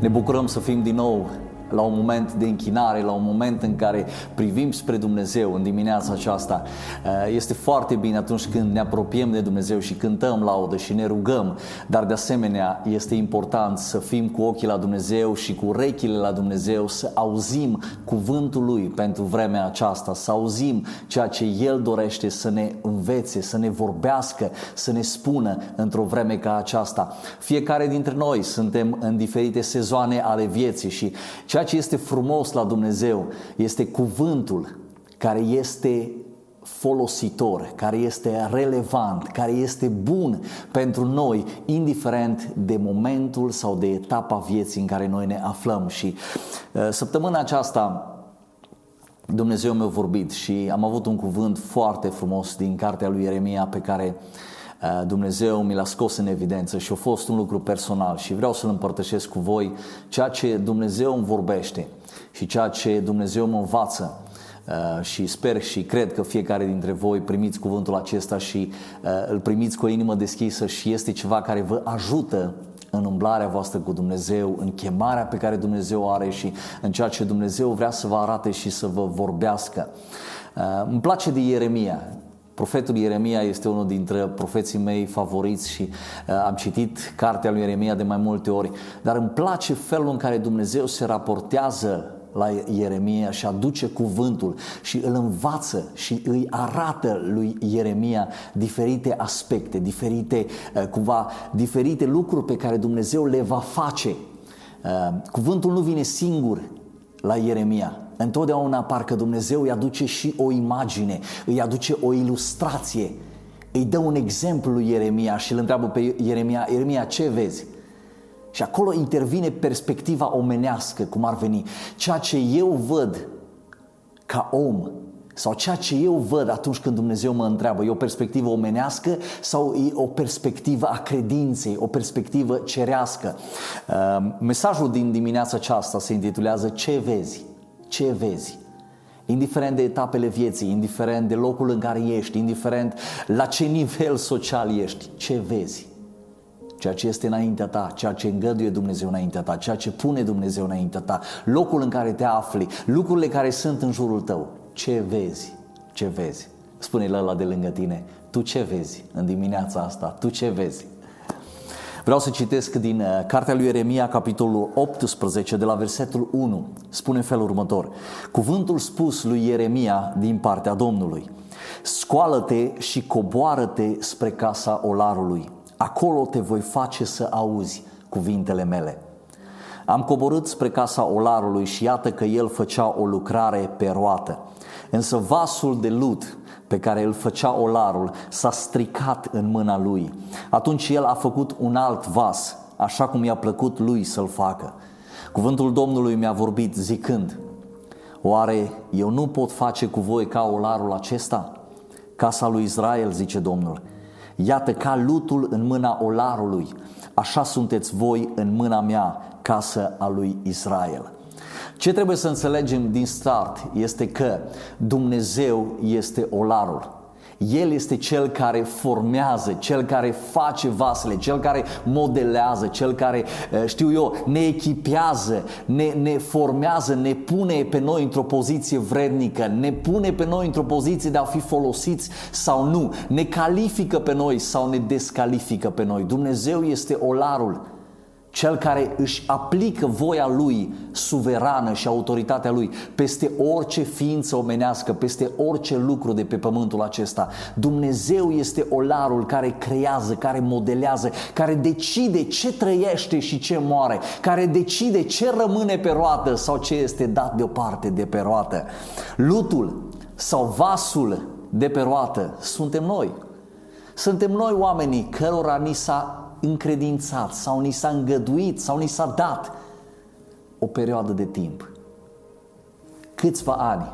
Ne bucurăm să fim din nou la un moment de închinare, la un moment în care privim spre Dumnezeu în dimineața aceasta. Eh, este foarte bine atunci când ne apropiem de Dumnezeu și cântăm laudă și ne rugăm, dar de asemenea este important să fim cu ochii la Dumnezeu și cu urechile la Dumnezeu, să auzim cuvântul Lui pentru vremea aceasta, să auzim ceea ce El dorește să ne învețe, să ne vorbească, să ne spună într-o vreme ca aceasta. Fiecare dintre noi suntem în diferite sezoane ale vieții și ceea Ceea ce este frumos la Dumnezeu este cuvântul care este folositor, care este relevant, care este bun pentru noi, indiferent de momentul sau de etapa vieții în care noi ne aflăm. Și uh, săptămâna aceasta Dumnezeu mi-a vorbit și am avut un cuvânt foarte frumos din cartea lui Ieremia pe care uh, Dumnezeu mi l-a scos în evidență și a fost un lucru personal și vreau să-l împărtășesc cu voi ceea ce Dumnezeu îmi vorbește și ceea ce Dumnezeu mă învață uh, și sper și cred că fiecare dintre voi primiți cuvântul acesta și uh, îl primiți cu o inimă deschisă și este ceva care vă ajută în umblarea voastră cu Dumnezeu, în chemarea pe care Dumnezeu o are și în ceea ce Dumnezeu vrea să vă arate și să vă vorbească. Uh, îmi place de Ieremia. Profetul Ieremia este unul dintre profeții mei favoriți și uh, am citit cartea lui Ieremia de mai multe ori, dar îmi place felul în care Dumnezeu se raportează la Ieremia și aduce cuvântul și îl învață și îi arată lui Ieremia diferite aspecte, diferite, uh, cumva, diferite lucruri pe care Dumnezeu le va face. Uh, cuvântul nu vine singur la Ieremia. Întotdeauna parcă Dumnezeu îi aduce și o imagine, îi aduce o ilustrație, îi dă un exemplu lui Ieremia și îl întreabă pe Ieremia, Ieremia, ce vezi? Și acolo intervine perspectiva omenească, cum ar veni. Ceea ce eu văd ca om sau ceea ce eu văd atunci când Dumnezeu mă întreabă, e o perspectivă omenească sau e o perspectivă a credinței, o perspectivă cerească. Uh, mesajul din dimineața aceasta se intitulează Ce vezi? Ce vezi? Indiferent de etapele vieții, indiferent de locul în care ești, indiferent la ce nivel social ești, ce vezi? ceea ce este înaintea ta, ceea ce îngăduie Dumnezeu înaintea ta, ceea ce pune Dumnezeu înaintea ta, locul în care te afli, lucrurile care sunt în jurul tău. Ce vezi? Ce vezi? Spune-l ăla de lângă tine, tu ce vezi în dimineața asta? Tu ce vezi? Vreau să citesc din uh, cartea lui Ieremia, capitolul 18, de la versetul 1. Spune în felul următor. Cuvântul spus lui Ieremia din partea Domnului. Scoală-te și coboară-te spre casa olarului acolo te voi face să auzi cuvintele mele. Am coborât spre casa olarului și iată că el făcea o lucrare pe roată. Însă vasul de lut pe care îl făcea olarul s-a stricat în mâna lui. Atunci el a făcut un alt vas, așa cum i-a plăcut lui să-l facă. Cuvântul Domnului mi-a vorbit zicând, Oare eu nu pot face cu voi ca olarul acesta? Casa lui Israel, zice Domnul, Iată ca lutul în mâna olarului, așa sunteți voi în mâna mea, casă a lui Israel. Ce trebuie să înțelegem din start este că Dumnezeu este olarul. El este cel care formează, cel care face vasele, cel care modelează, cel care, eh, știu eu, ne echipează, ne, ne formează, ne pune pe noi într-o poziție vrednică, ne pune pe noi într-o poziție de a fi folosiți sau nu, ne califică pe noi sau ne descalifică pe noi. Dumnezeu este olarul cel care își aplică voia lui suverană și autoritatea lui peste orice ființă omenească, peste orice lucru de pe pământul acesta. Dumnezeu este olarul care creează, care modelează, care decide ce trăiește și ce moare, care decide ce rămâne pe roată sau ce este dat deoparte de pe roată. Lutul sau vasul de pe roată suntem noi. Suntem noi oamenii cărora ni s-a încredințat sau ni s-a îngăduit sau ni s-a dat o perioadă de timp. Câțiva ani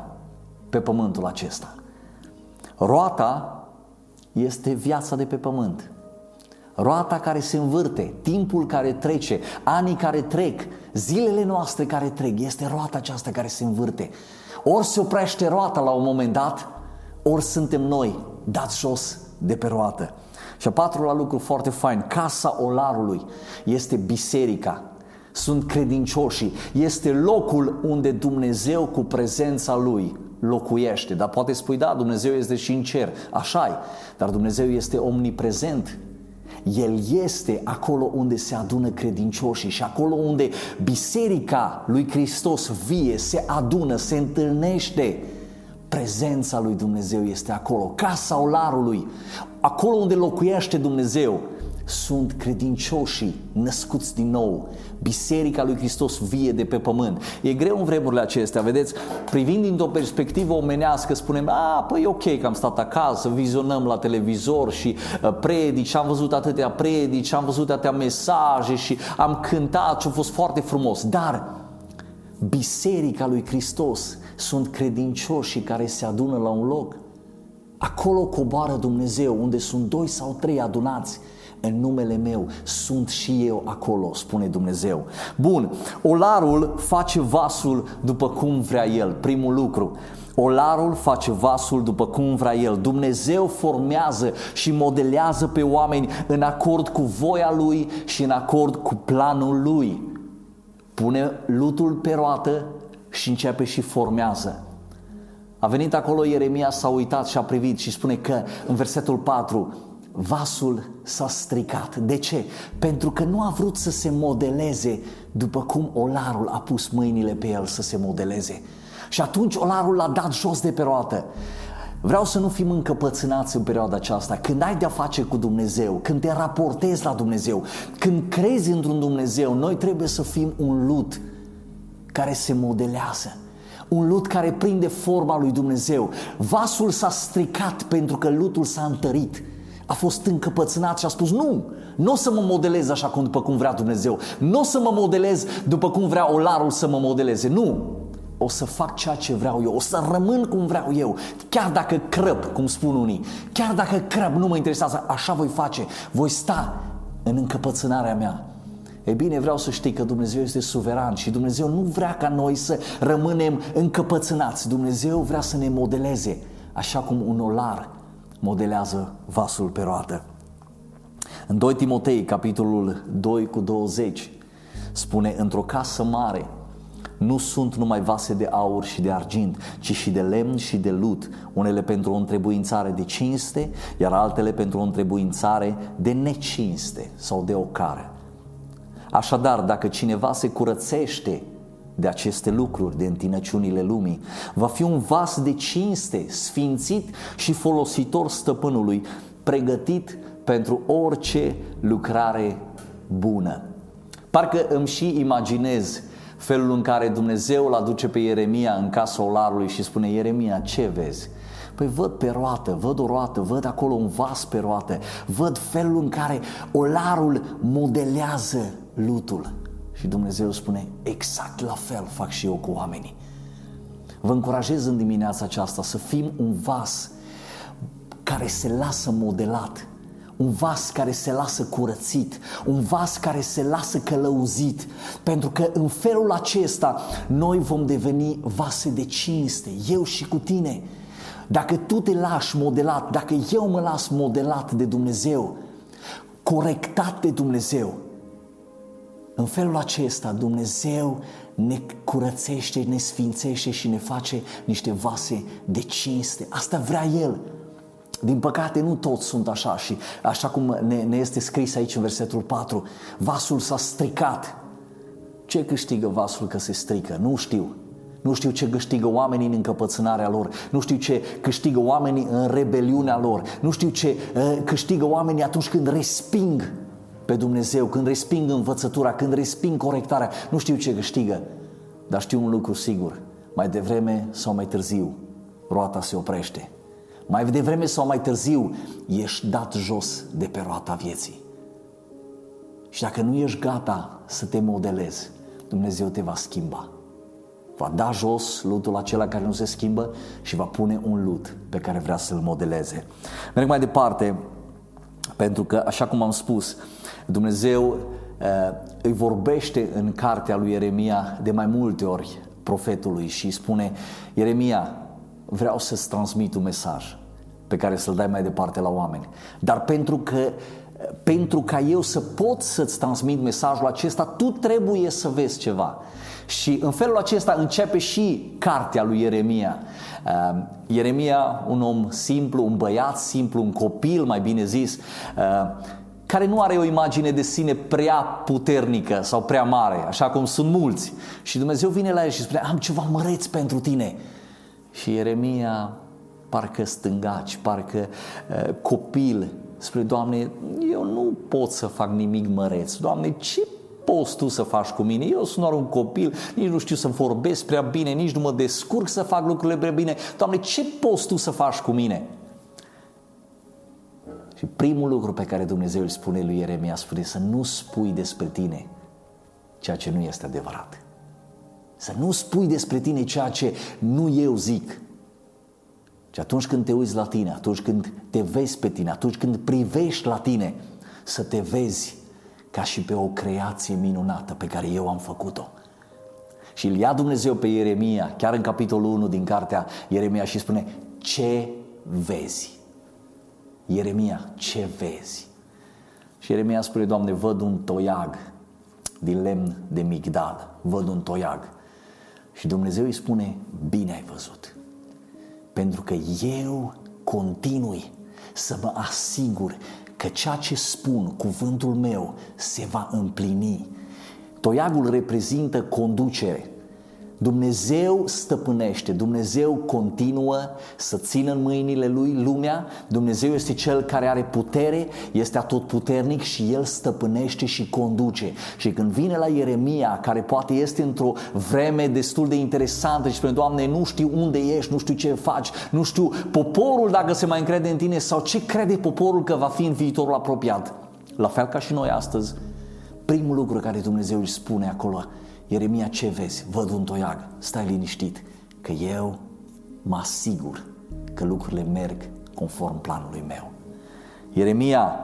pe pământul acesta. Roata este viața de pe pământ. Roata care se învârte, timpul care trece, anii care trec, zilele noastre care trec, este roata aceasta care se învârte. Ori se oprește roata la un moment dat, ori suntem noi dați jos de pe roată. Și a patrulea lucru foarte fain, casa olarului este biserica. sunt credincioșii. Este locul unde Dumnezeu cu prezența Lui locuiește. Dar poate spui, da, Dumnezeu este și în cer. așa -i. Dar Dumnezeu este omniprezent. El este acolo unde se adună credincioșii și acolo unde biserica lui Hristos vie, se adună, se întâlnește. Prezența lui Dumnezeu este acolo, casa olarului, acolo unde locuiește Dumnezeu. Sunt credincioșii născuți din nou, Biserica lui Hristos vie de pe pământ. E greu în vremurile acestea, vedeți, privind din o perspectivă omenească, spunem, a, păi e ok că am stat acasă, vizionăm la televizor și uh, predici, am văzut atâtea predici, am văzut atâtea mesaje și am cântat și a fost foarte frumos, dar Biserica lui Hristos sunt credincioșii care se adună la un loc. Acolo coboară Dumnezeu, unde sunt doi sau trei adunați în numele meu sunt și eu acolo, spune Dumnezeu. Bun, olarul face vasul după cum vrea el, primul lucru. Olarul face vasul după cum vrea el. Dumnezeu formează și modelează pe oameni în acord cu voia lui și în acord cu planul lui. Pune lutul pe roată și începe și formează. A venit acolo Ieremia, s-a uitat și a privit și spune că în versetul 4 vasul s-a stricat. De ce? Pentru că nu a vrut să se modeleze după cum olarul a pus mâinile pe el să se modeleze. Și atunci olarul l-a dat jos de pe roată. Vreau să nu fim încăpățânați în perioada aceasta. Când ai de-a face cu Dumnezeu, când te raportezi la Dumnezeu, când crezi într-un Dumnezeu, noi trebuie să fim un lut care se modelează. Un lut care prinde forma lui Dumnezeu. Vasul s-a stricat pentru că lutul s-a întărit. A fost încăpățânat și a spus nu, nu o să mă modelez așa cum după cum vrea Dumnezeu, nu o să mă modelez după cum vrea olarul să mă modeleze, nu, o să fac ceea ce vreau eu, o să rămân cum vreau eu, chiar dacă crăb, cum spun unii, chiar dacă crăb, nu mă interesează, așa voi face, voi sta în încăpățânarea mea. E bine, vreau să știi că Dumnezeu este suveran și Dumnezeu nu vrea ca noi să rămânem încăpățânați. Dumnezeu vrea să ne modeleze așa cum un olar modelează vasul pe roată. În 2 Timotei, capitolul 2 cu 20, spune, într-o casă mare nu sunt numai vase de aur și de argint, ci și de lemn și de lut, unele pentru o întrebuințare de cinste, iar altele pentru o întrebuințare de necinste sau de ocare. Așadar, dacă cineva se curățește de aceste lucruri, de întinăciunile lumii. Va fi un vas de cinste, sfințit și folositor stăpânului, pregătit pentru orice lucrare bună. Parcă îmi și imaginez felul în care Dumnezeu îl aduce pe Ieremia în casa olarului și spune Ieremia, ce vezi? Păi văd pe roată, văd o roată, văd acolo un vas pe roată, văd felul în care olarul modelează lutul. Și Dumnezeu spune, exact la fel fac și eu cu oamenii. Vă încurajez în dimineața aceasta să fim un vas care se lasă modelat, un vas care se lasă curățit, un vas care se lasă călăuzit, pentru că în felul acesta noi vom deveni vase de cinste, eu și cu tine. Dacă tu te lași modelat, dacă eu mă las modelat de Dumnezeu, corectat de Dumnezeu, în felul acesta Dumnezeu ne curățește, ne sfințește și ne face niște vase de cinste. Asta vrea El. Din păcate nu toți sunt așa și așa cum ne, ne este scris aici în versetul 4, vasul s-a stricat. Ce câștigă vasul că se strică? Nu știu. Nu știu ce câștigă oamenii în încăpățânarea lor, nu știu ce câștigă oamenii în rebeliunea lor, nu știu ce uh, câștigă oamenii atunci când resping pe Dumnezeu, când resping învățătura, când resping corectarea, nu știu ce câștigă, dar știu un lucru sigur, mai devreme sau mai târziu, roata se oprește. Mai devreme sau mai târziu, ești dat jos de pe roata vieții. Și dacă nu ești gata să te modelezi, Dumnezeu te va schimba. Va da jos lutul acela care nu se schimbă și va pune un lut pe care vrea să-l modeleze. Merg mai departe, pentru că, așa cum am spus, Dumnezeu uh, îi vorbește în cartea lui Ieremia de mai multe ori profetului și spune Ieremia, vreau să-ți transmit un mesaj pe care să-l dai mai departe la oameni. Dar pentru că pentru ca eu să pot să-ți transmit mesajul acesta, tu trebuie să vezi ceva. Și în felul acesta începe și cartea lui Ieremia. Uh, Ieremia, un om simplu, un băiat simplu, un copil, mai bine zis, uh, care nu are o imagine de sine prea puternică sau prea mare, așa cum sunt mulți. Și Dumnezeu vine la el și spune, am ceva măreț pentru tine. Și Ieremia, parcă stângaci, parcă uh, copil, spune, Doamne, eu nu pot să fac nimic măreț. Doamne, ce poți tu să faci cu mine? Eu sunt doar un copil, nici nu știu să vorbesc prea bine, nici nu mă descurc să fac lucrurile prea bine. Doamne, ce poți tu să faci cu mine? Și primul lucru pe care Dumnezeu îl spune lui Ieremia spune să nu spui despre tine ceea ce nu este adevărat. Să nu spui despre tine ceea ce nu eu zic. Și atunci când te uiți la tine, atunci când te vezi pe tine, atunci când privești la tine, să te vezi ca și pe o creație minunată pe care eu am făcut-o. Și îl ia Dumnezeu pe Ieremia, chiar în capitolul 1 din cartea Ieremia și spune, ce vezi? Ieremia, ce vezi? Și Ieremia spune, Doamne, văd un toiag din lemn de migdal, văd un toiag. Și Dumnezeu îi spune, bine ai văzut, pentru că eu continui să mă asigur că ceea ce spun, cuvântul meu, se va împlini. Toiagul reprezintă conducere. Dumnezeu stăpânește, Dumnezeu continuă să țină în mâinile lui lumea, Dumnezeu este cel care are putere, este atotputernic și el stăpânește și conduce. Și când vine la Ieremia, care poate este într-o vreme destul de interesantă și spune, Doamne, nu știu unde ești, nu știu ce faci, nu știu poporul dacă se mai încrede în tine sau ce crede poporul că va fi în viitorul apropiat. La fel ca și noi astăzi, primul lucru care Dumnezeu își spune acolo Ieremia, ce vezi? Văd un toiag. Stai liniștit, că eu mă asigur că lucrurile merg conform planului meu. Ieremia,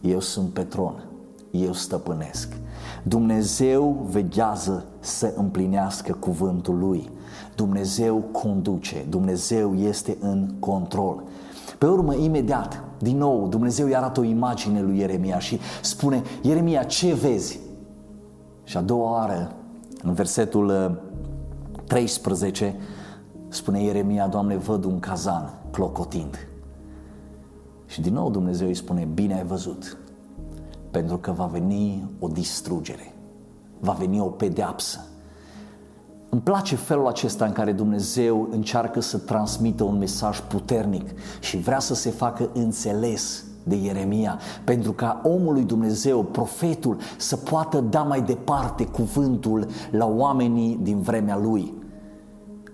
eu sunt pe tron, eu stăpânesc. Dumnezeu veghează să împlinească cuvântul lui. Dumnezeu conduce, Dumnezeu este în control. Pe urmă, imediat, din nou, Dumnezeu îi arată o imagine lui Ieremia și spune, Ieremia, ce vezi? Și a doua oară, în versetul 13, uh, spune Ieremia, Doamne, văd un cazan clocotind. Și din nou Dumnezeu îi spune, bine ai văzut, pentru că va veni o distrugere, va veni o pedeapsă. Îmi place felul acesta în care Dumnezeu încearcă să transmită un mesaj puternic și vrea să se facă înțeles de Ieremia, pentru ca omul lui Dumnezeu, profetul, să poată da mai departe cuvântul la oamenii din vremea lui.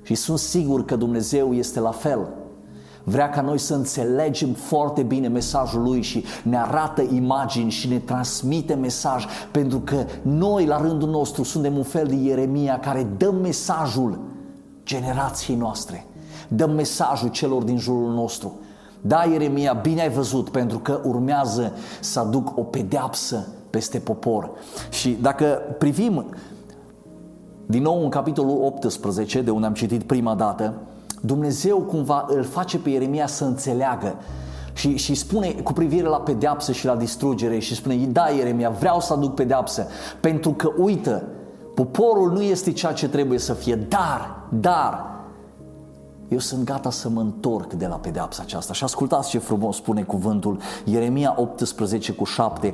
Și sunt sigur că Dumnezeu este la fel. Vrea ca noi să înțelegem foarte bine mesajul lui și ne arată imagini și ne transmite mesaj, pentru că noi, la rândul nostru, suntem un fel de Ieremia care dă mesajul generației noastre, dă mesajul celor din jurul nostru. Da, Ieremia, bine ai văzut, pentru că urmează să aduc o pedeapsă peste popor. Și dacă privim din nou în capitolul 18, de unde am citit prima dată, Dumnezeu cumva îl face pe Ieremia să înțeleagă și, și spune cu privire la pedeapsă și la distrugere și spune, da Ieremia, vreau să aduc pedeapsă, pentru că uită, poporul nu este ceea ce trebuie să fie, dar, dar, eu sunt gata să mă întorc de la pedeapsa aceasta. Și ascultați ce frumos spune cuvântul Ieremia 18 cu 7.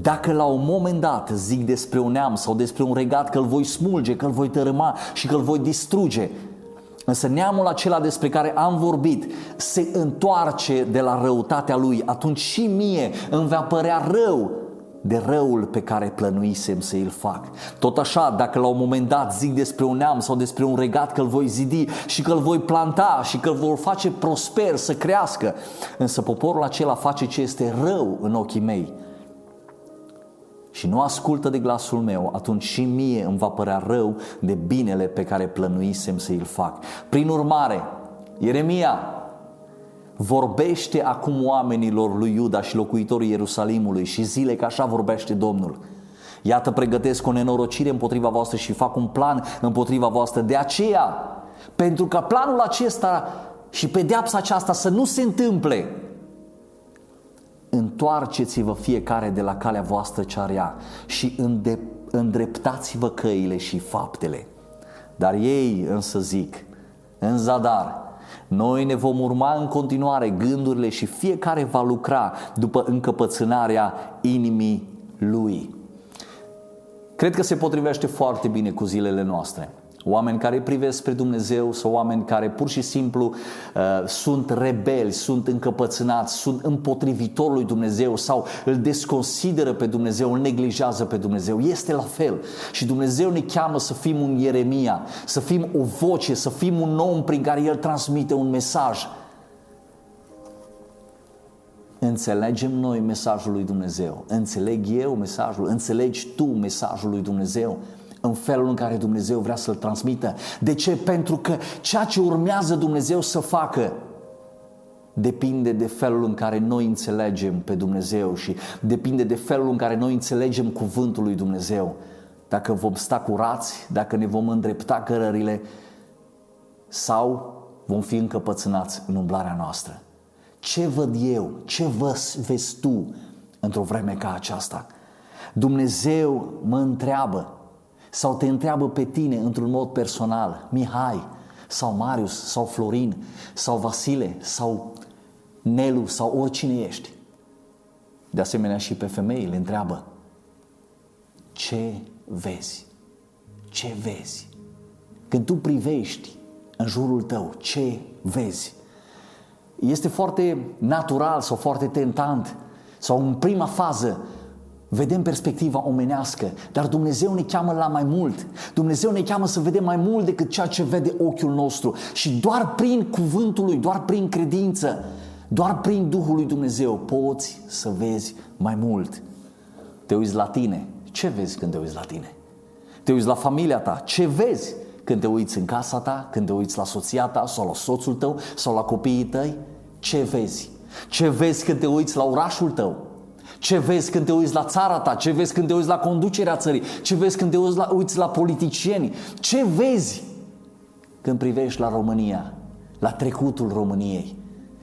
Dacă la un moment dat zic despre un neam sau despre un regat că îl voi smulge, că îl voi tărâma și că îl voi distruge, Însă neamul acela despre care am vorbit se întoarce de la răutatea lui, atunci și mie îmi va părea rău de răul pe care plănuisem să îl fac. Tot așa, dacă la un moment dat zic despre un neam sau despre un regat că îl voi zidi și că îl voi planta și că îl vor face prosper, să crească, însă poporul acela face ce este rău în ochii mei și nu ascultă de glasul meu, atunci și mie îmi va părea rău de binele pe care plănuisem să îl fac. Prin urmare, Ieremia, vorbește acum oamenilor lui Iuda și locuitorii Ierusalimului și zile că așa vorbește Domnul. Iată, pregătesc o nenorocire împotriva voastră și fac un plan împotriva voastră. De aceea, pentru că planul acesta și pedeapsa aceasta să nu se întâmple, întoarceți-vă fiecare de la calea voastră cea rea și îndreptați-vă căile și faptele. Dar ei însă zic, în zadar, noi ne vom urma în continuare gândurile și fiecare va lucra după încăpățânarea inimii lui. Cred că se potrivește foarte bine cu zilele noastre. Oameni care privesc spre Dumnezeu sau oameni care pur și simplu uh, sunt rebeli, sunt încăpățânați, sunt împotrivitor lui Dumnezeu sau îl desconsideră pe Dumnezeu, îl neglijează pe Dumnezeu. Este la fel. Și Dumnezeu ne cheamă să fim un Ieremia, să fim o voce, să fim un om prin care El transmite un mesaj. Înțelegem noi mesajul lui Dumnezeu. Înțeleg eu mesajul, înțelegi tu mesajul lui Dumnezeu în felul în care Dumnezeu vrea să-l transmită. De ce? Pentru că ceea ce urmează Dumnezeu să facă depinde de felul în care noi înțelegem pe Dumnezeu și depinde de felul în care noi înțelegem cuvântul lui Dumnezeu. Dacă vom sta curați, dacă ne vom îndrepta cărările sau vom fi încăpățânați în umblarea noastră. Ce văd eu? Ce vezi tu într-o vreme ca aceasta? Dumnezeu mă întreabă sau te întreabă pe tine într-un mod personal, Mihai, sau Marius, sau Florin, sau Vasile, sau Nelu, sau oricine ești. De asemenea și pe femei le întreabă, ce vezi? Ce vezi? Când tu privești în jurul tău, ce vezi? Este foarte natural sau foarte tentant sau în prima fază vedem perspectiva omenească, dar Dumnezeu ne cheamă la mai mult. Dumnezeu ne cheamă să vedem mai mult decât ceea ce vede ochiul nostru și doar prin cuvântul lui, doar prin credință, doar prin Duhul lui Dumnezeu poți să vezi mai mult. Te uiți la tine, ce vezi când te uiți la tine? Te uiți la familia ta, ce vezi când te uiți în casa ta, când te uiți la soția ta sau la soțul tău sau la copiii tăi? Ce vezi? Ce vezi când te uiți la orașul tău? Ce vezi când te uiți la țara ta? Ce vezi când te uiți la conducerea țării? Ce vezi când te uiți la, uiți la politicieni? Ce vezi când privești la România? La trecutul României?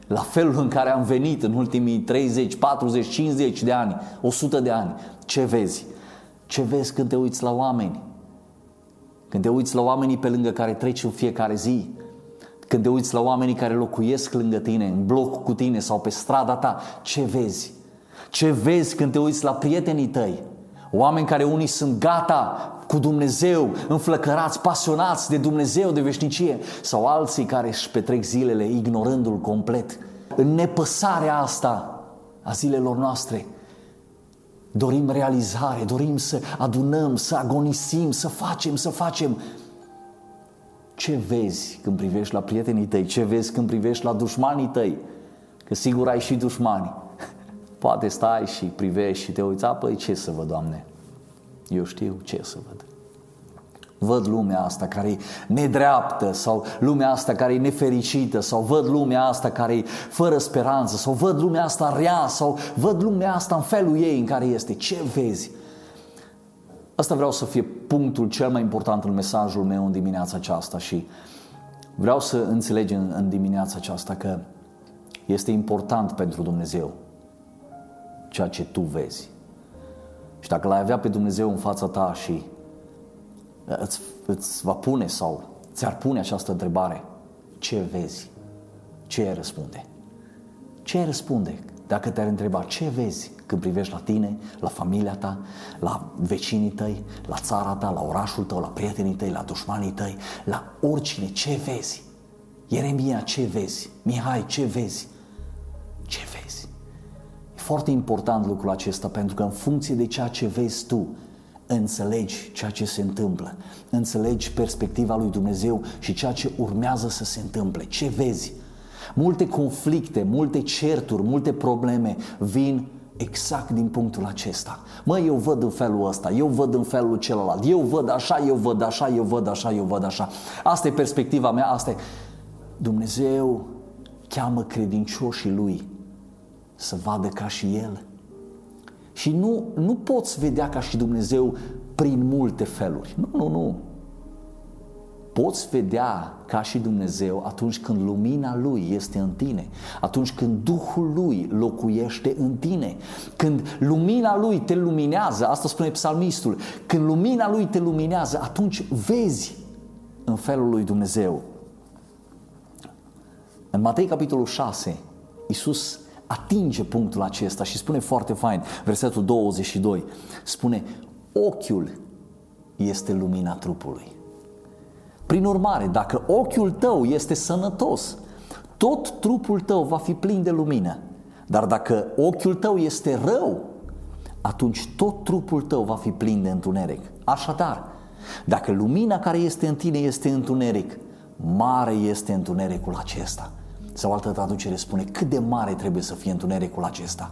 La felul în care am venit în ultimii 30, 40, 50 de ani, 100 de ani? Ce vezi? Ce vezi când te uiți la oameni? Când te uiți la oamenii pe lângă care treci în fiecare zi? Când te uiți la oamenii care locuiesc lângă tine, în bloc cu tine sau pe strada ta, ce vezi? Ce vezi când te uiți la prietenii tăi? Oameni care unii sunt gata cu Dumnezeu, înflăcărați, pasionați de Dumnezeu, de veșnicie, sau alții care își petrec zilele ignorându-L complet. În nepăsarea asta a zilelor noastre, dorim realizare, dorim să adunăm, să agonisim, să facem, să facem. Ce vezi când privești la prietenii tăi? Ce vezi când privești la dușmanii tăi? Că sigur ai și dușmani. Poate stai și privești și te uiți, păi ce să văd, Doamne? Eu știu ce să văd. Văd lumea asta care e nedreaptă sau lumea asta care e nefericită sau văd lumea asta care e fără speranță sau văd lumea asta rea sau văd lumea asta în felul ei în care este. Ce vezi? Asta vreau să fie punctul cel mai important în mesajul meu în dimineața aceasta și vreau să înțelegem în dimineața aceasta că este important pentru Dumnezeu ceea ce tu vezi. Și dacă l-ai avea pe Dumnezeu în fața ta și uh, îți, îți va pune sau ți-ar pune această întrebare, ce vezi? Ce ai răspunde? Ce ai răspunde dacă te-ar întreba ce vezi când privești la tine, la familia ta, la vecinii tăi, la țara ta, la orașul tău, la prietenii tăi, la dușmanii tăi, la oricine, ce vezi? Ieremia, ce vezi? Mihai, ce vezi? Ce vezi? Foarte important lucrul acesta pentru că în funcție de ceea ce vezi tu, înțelegi ceea ce se întâmplă, înțelegi perspectiva lui Dumnezeu și ceea ce urmează să se întâmple. Ce vezi? Multe conflicte, multe certuri, multe probleme vin exact din punctul acesta. Mă, eu văd în felul ăsta, eu văd în felul celălalt, eu văd așa, eu văd așa, eu văd așa, eu văd așa. Asta e perspectiva mea, asta e. Dumnezeu cheamă credincioșii lui să vadă ca și El. Și nu, nu poți vedea ca și Dumnezeu prin multe feluri. Nu, nu, nu. poți vedea ca și Dumnezeu atunci când lumina Lui este în tine, atunci când Duhul Lui locuiește în tine, când lumina Lui te luminează, asta spune psalmistul, când lumina Lui te luminează, atunci vezi în felul lui Dumnezeu. În Matei capitolul 6, Iisus atinge punctul acesta și spune foarte fain, versetul 22, spune, ochiul este lumina trupului. Prin urmare, dacă ochiul tău este sănătos, tot trupul tău va fi plin de lumină. Dar dacă ochiul tău este rău, atunci tot trupul tău va fi plin de întuneric. Așadar, dacă lumina care este în tine este întuneric, mare este întunericul acesta. Sau altă traducere spune cât de mare trebuie să fie întunericul acesta.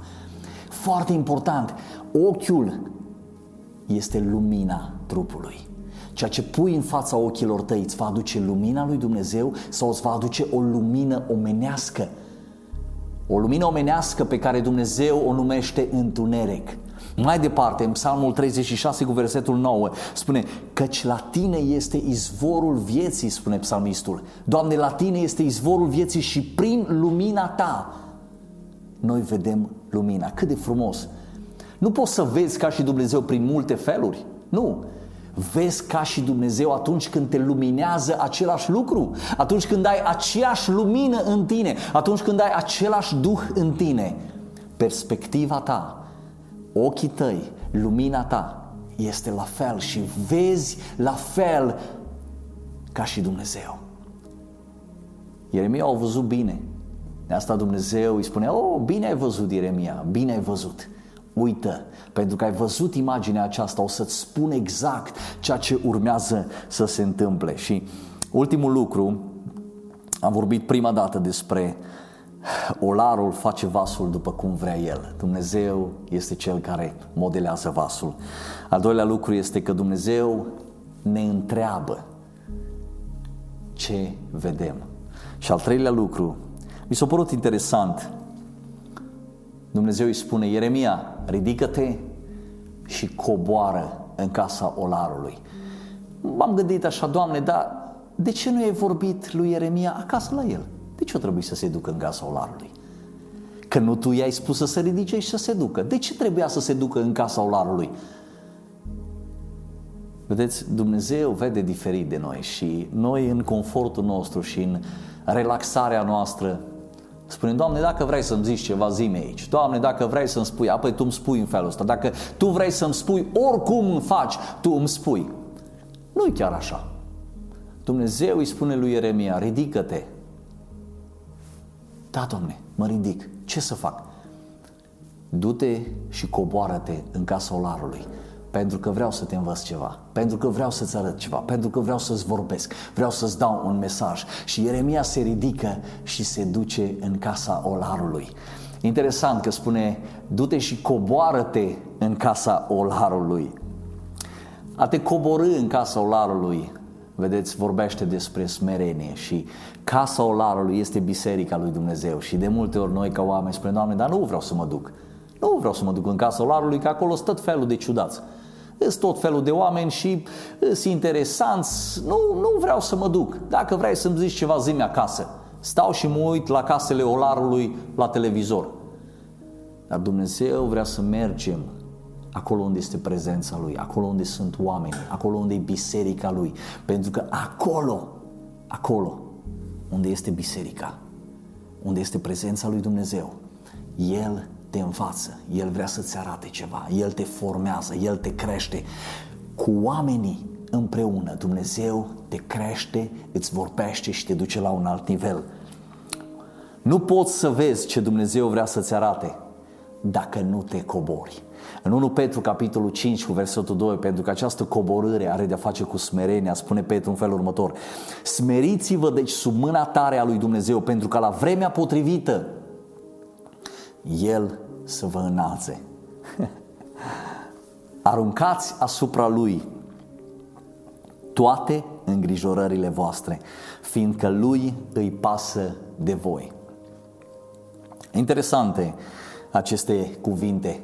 Foarte important, ochiul este lumina trupului. Ceea ce pui în fața ochilor tăi îți va aduce lumina lui Dumnezeu sau îți va aduce o lumină omenească. O lumină omenească pe care Dumnezeu o numește întuneric. Mai departe, în Psalmul 36 cu versetul 9, spune Căci la tine este izvorul vieții, spune psalmistul. Doamne, la tine este izvorul vieții și prin lumina ta noi vedem lumina. Cât de frumos! Nu poți să vezi ca și Dumnezeu prin multe feluri. Nu. Vezi ca și Dumnezeu atunci când te luminează același lucru, atunci când ai aceeași lumină în tine, atunci când ai același Duh în tine. Perspectiva ta, ochii tăi, lumina ta este la fel și vezi la fel ca și Dumnezeu. Ieremia a văzut bine. De asta Dumnezeu îi spune, oh, bine ai văzut, Ieremia, bine ai văzut uită, pentru că ai văzut imaginea aceasta, o să-ți spun exact ceea ce urmează să se întâmple. Și ultimul lucru, am vorbit prima dată despre olarul face vasul după cum vrea el. Dumnezeu este cel care modelează vasul. Al doilea lucru este că Dumnezeu ne întreabă ce vedem. Și al treilea lucru, mi s-a părut interesant Dumnezeu îi spune, Ieremia, ridică-te și coboară în casa olarului. M-am gândit așa, Doamne, dar de ce nu ai vorbit lui Ieremia acasă la el? De ce o trebuie să se ducă în casa olarului? Că nu tu i-ai spus să se ridice și să se ducă. De ce trebuia să se ducă în casa olarului? Vedeți, Dumnezeu vede diferit de noi și noi în confortul nostru și în relaxarea noastră Spune, Doamne, dacă vrei să-mi zici ceva, zi aici. Doamne, dacă vrei să-mi spui, apoi tu îmi spui în felul ăsta. Dacă tu vrei să-mi spui, oricum îmi faci, tu îmi spui. nu e chiar așa. Dumnezeu îi spune lui Ieremia, ridică-te. Da, Doamne, mă ridic. Ce să fac? Du-te și coboară-te în casa olarului pentru că vreau să te învăț ceva, pentru că vreau să-ți arăt ceva, pentru că vreau să-ți vorbesc, vreau să-ți dau un mesaj. Și Ieremia se ridică și se duce în casa olarului. Interesant că spune, du-te și coboară-te în casa olarului. A te coborâ în casa olarului, vedeți, vorbește despre smerenie și casa olarului este biserica lui Dumnezeu și de multe ori noi ca oameni spunem, Doamne, dar nu vreau să mă duc. Nu vreau să mă duc în casa olarului, că acolo sunt tot felul de ciudați. Sunt tot felul de oameni și sunt interesanți. Nu, nu vreau să mă duc. Dacă vrei să-mi zici ceva, zi acasă. Stau și mă uit la casele olarului la televizor. Dar Dumnezeu vrea să mergem acolo unde este prezența Lui, acolo unde sunt oameni, acolo unde e biserica Lui. Pentru că acolo, acolo unde este biserica, unde este prezența Lui Dumnezeu, El te învață, El vrea să-ți arate ceva, El te formează, El te crește. Cu oamenii împreună, Dumnezeu te crește, îți vorbește și te duce la un alt nivel. Nu poți să vezi ce Dumnezeu vrea să-ți arate dacă nu te cobori. În 1 Petru, capitolul 5, cu versetul 2, pentru că această coborâre are de-a face cu smerenia, spune Petru în felul următor. Smeriți-vă deci sub mâna tare a lui Dumnezeu, pentru că la vremea potrivită el să vă înalțe. Aruncați asupra Lui toate îngrijorările voastre, fiindcă Lui îi pasă de voi. Interesante aceste cuvinte.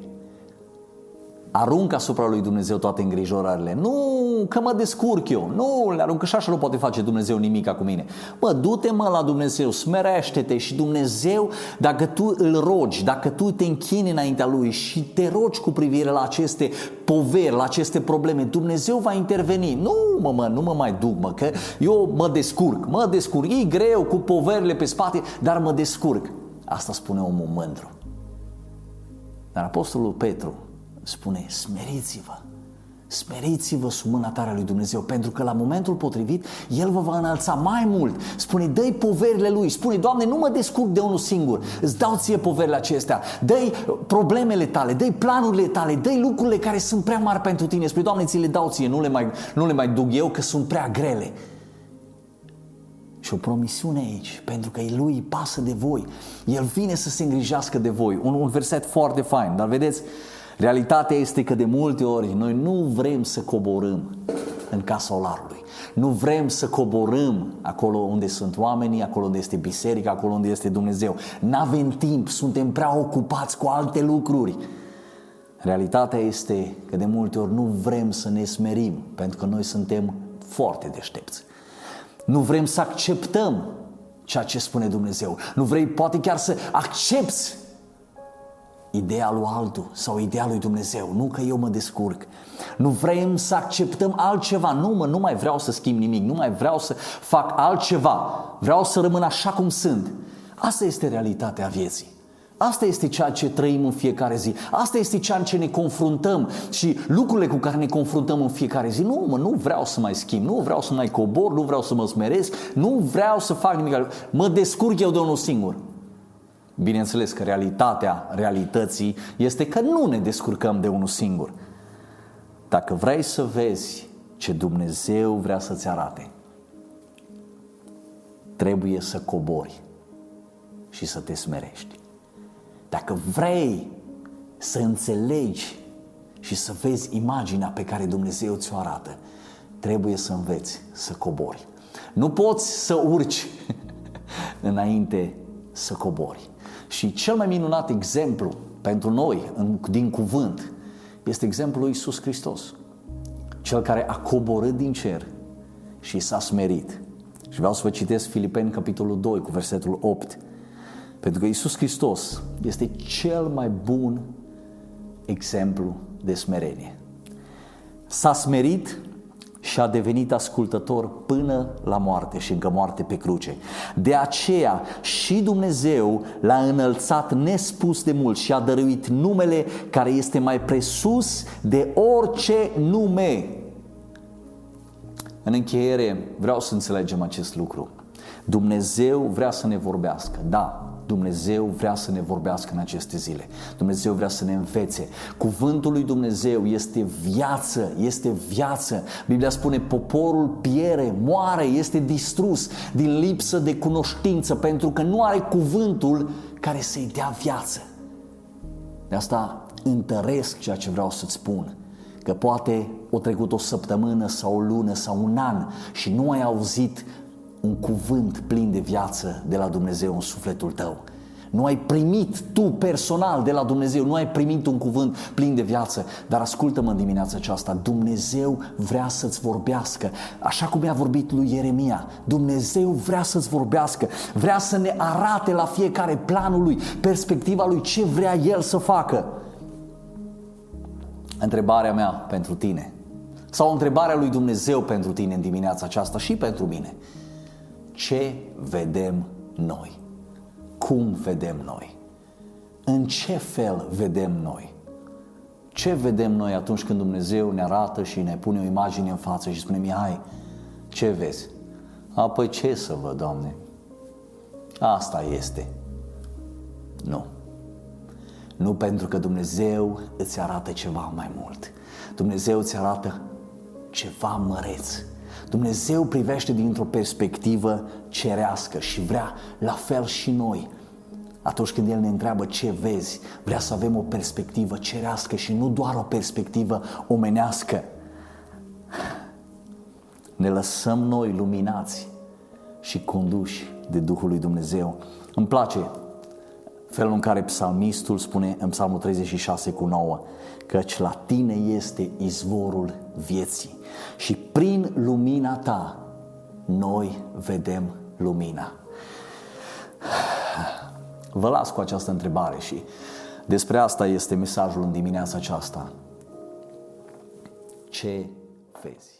Aruncă asupra lui Dumnezeu toate îngrijorările. Nu nu, că mă descurc eu. Nu, le aruncă și așa nu poate face Dumnezeu nimic cu mine. Mă, du-te mă la Dumnezeu, smerește-te și Dumnezeu, dacă tu îl rogi, dacă tu te închini înaintea Lui și te rogi cu privire la aceste poveri, la aceste probleme, Dumnezeu va interveni. Nu, mă, mă, nu mă mai duc, mă, că eu mă descurc, mă descurc. E greu cu poverile pe spate, dar mă descurc. Asta spune omul mândru. Dar Apostolul Petru spune, smeriți-vă, smeriți-vă sub mâna tare lui Dumnezeu, pentru că la momentul potrivit El vă va înălța mai mult. Spune, dă poverile Lui, spune, Doamne, nu mă descurc de unul singur, îți dau ție poverile acestea, dă problemele tale, dă planurile tale, dă lucrurile care sunt prea mari pentru tine. Spune, Doamne, ți le dau ție, nu le mai, nu le mai duc eu, că sunt prea grele. Și o promisiune aici, pentru că lui îi pasă de voi. El vine să se îngrijească de voi. Un, un verset foarte fain, dar vedeți, realitatea este că de multe ori noi nu vrem să coborâm în casa olarului. Nu vrem să coborâm acolo unde sunt oamenii, acolo unde este biserica, acolo unde este Dumnezeu. Nu avem timp, suntem prea ocupați cu alte lucruri. Realitatea este că de multe ori nu vrem să ne smerim, pentru că noi suntem foarte deștepți. Nu vrem să acceptăm ceea ce spune Dumnezeu. Nu vrei poate chiar să accepti ideea lui altul sau ideea lui Dumnezeu. Nu că eu mă descurc. Nu vrem să acceptăm altceva. Nu, mă, nu mai vreau să schimb nimic. Nu mai vreau să fac altceva. Vreau să rămân așa cum sunt. Asta este realitatea vieții. Asta este ceea ce trăim în fiecare zi. Asta este ceea ce ne confruntăm și lucrurile cu care ne confruntăm în fiecare zi. Nu, mă, nu vreau să mai schimb, nu vreau să mai cobor, nu vreau să mă smeresc, nu vreau să fac nimic. Mă descurc eu de unul singur. Bineînțeles că realitatea realității este că nu ne descurcăm de unul singur. Dacă vrei să vezi ce Dumnezeu vrea să-ți arate, trebuie să cobori și să te smerești. Dacă vrei să înțelegi și să vezi imaginea pe care Dumnezeu ți-o arată, trebuie să înveți să cobori. Nu poți să urci înainte să cobori. Și cel mai minunat exemplu pentru noi din cuvânt este exemplul lui Iisus Hristos. Cel care a coborât din cer și s-a smerit. Și vreau să vă citesc Filipeni, capitolul 2, cu versetul 8. Pentru că Isus Hristos este cel mai bun exemplu de smerenie. S-a smerit și a devenit ascultător până la moarte și încă moarte pe cruce. De aceea și Dumnezeu l-a înălțat nespus de mult și a dăruit numele care este mai presus de orice nume. În încheiere vreau să înțelegem acest lucru. Dumnezeu vrea să ne vorbească, da, Dumnezeu vrea să ne vorbească în aceste zile. Dumnezeu vrea să ne învețe. Cuvântul lui Dumnezeu este viață, este viață. Biblia spune poporul piere, moare, este distrus din lipsă de cunoștință pentru că nu are cuvântul care să-i dea viață. De asta întăresc ceea ce vreau să-ți spun. Că poate o trecut o săptămână sau o lună sau un an și nu ai auzit un cuvânt plin de viață de la Dumnezeu în sufletul tău. Nu ai primit tu personal de la Dumnezeu, nu ai primit un cuvânt plin de viață, dar ascultă-mă în dimineața aceasta, Dumnezeu vrea să-ți vorbească, așa cum i-a vorbit lui Ieremia. Dumnezeu vrea să-ți vorbească, vrea să ne arate la fiecare planul lui, perspectiva lui, ce vrea El să facă. Întrebarea mea pentru tine, sau întrebarea lui Dumnezeu pentru tine în dimineața aceasta și pentru mine – ce vedem noi. Cum vedem noi? În ce fel vedem noi? Ce vedem noi atunci când Dumnezeu ne arată și ne pune o imagine în față și spune, Mihai, ce vezi? Apoi ce să văd, Doamne? Asta este. Nu. Nu pentru că Dumnezeu îți arată ceva mai mult. Dumnezeu îți arată ceva măreț Dumnezeu privește dintr-o perspectivă cerească și vrea la fel și noi. Atunci când El ne întreabă ce vezi, vrea să avem o perspectivă cerească și nu doar o perspectivă omenească. Ne lăsăm noi luminați și conduși de Duhul lui Dumnezeu. Îmi place felul în care psalmistul spune în psalmul 36 cu 9, căci la tine este izvorul vieții și prin lumina ta noi vedem lumina. Vă las cu această întrebare și despre asta este mesajul în dimineața aceasta. Ce vezi?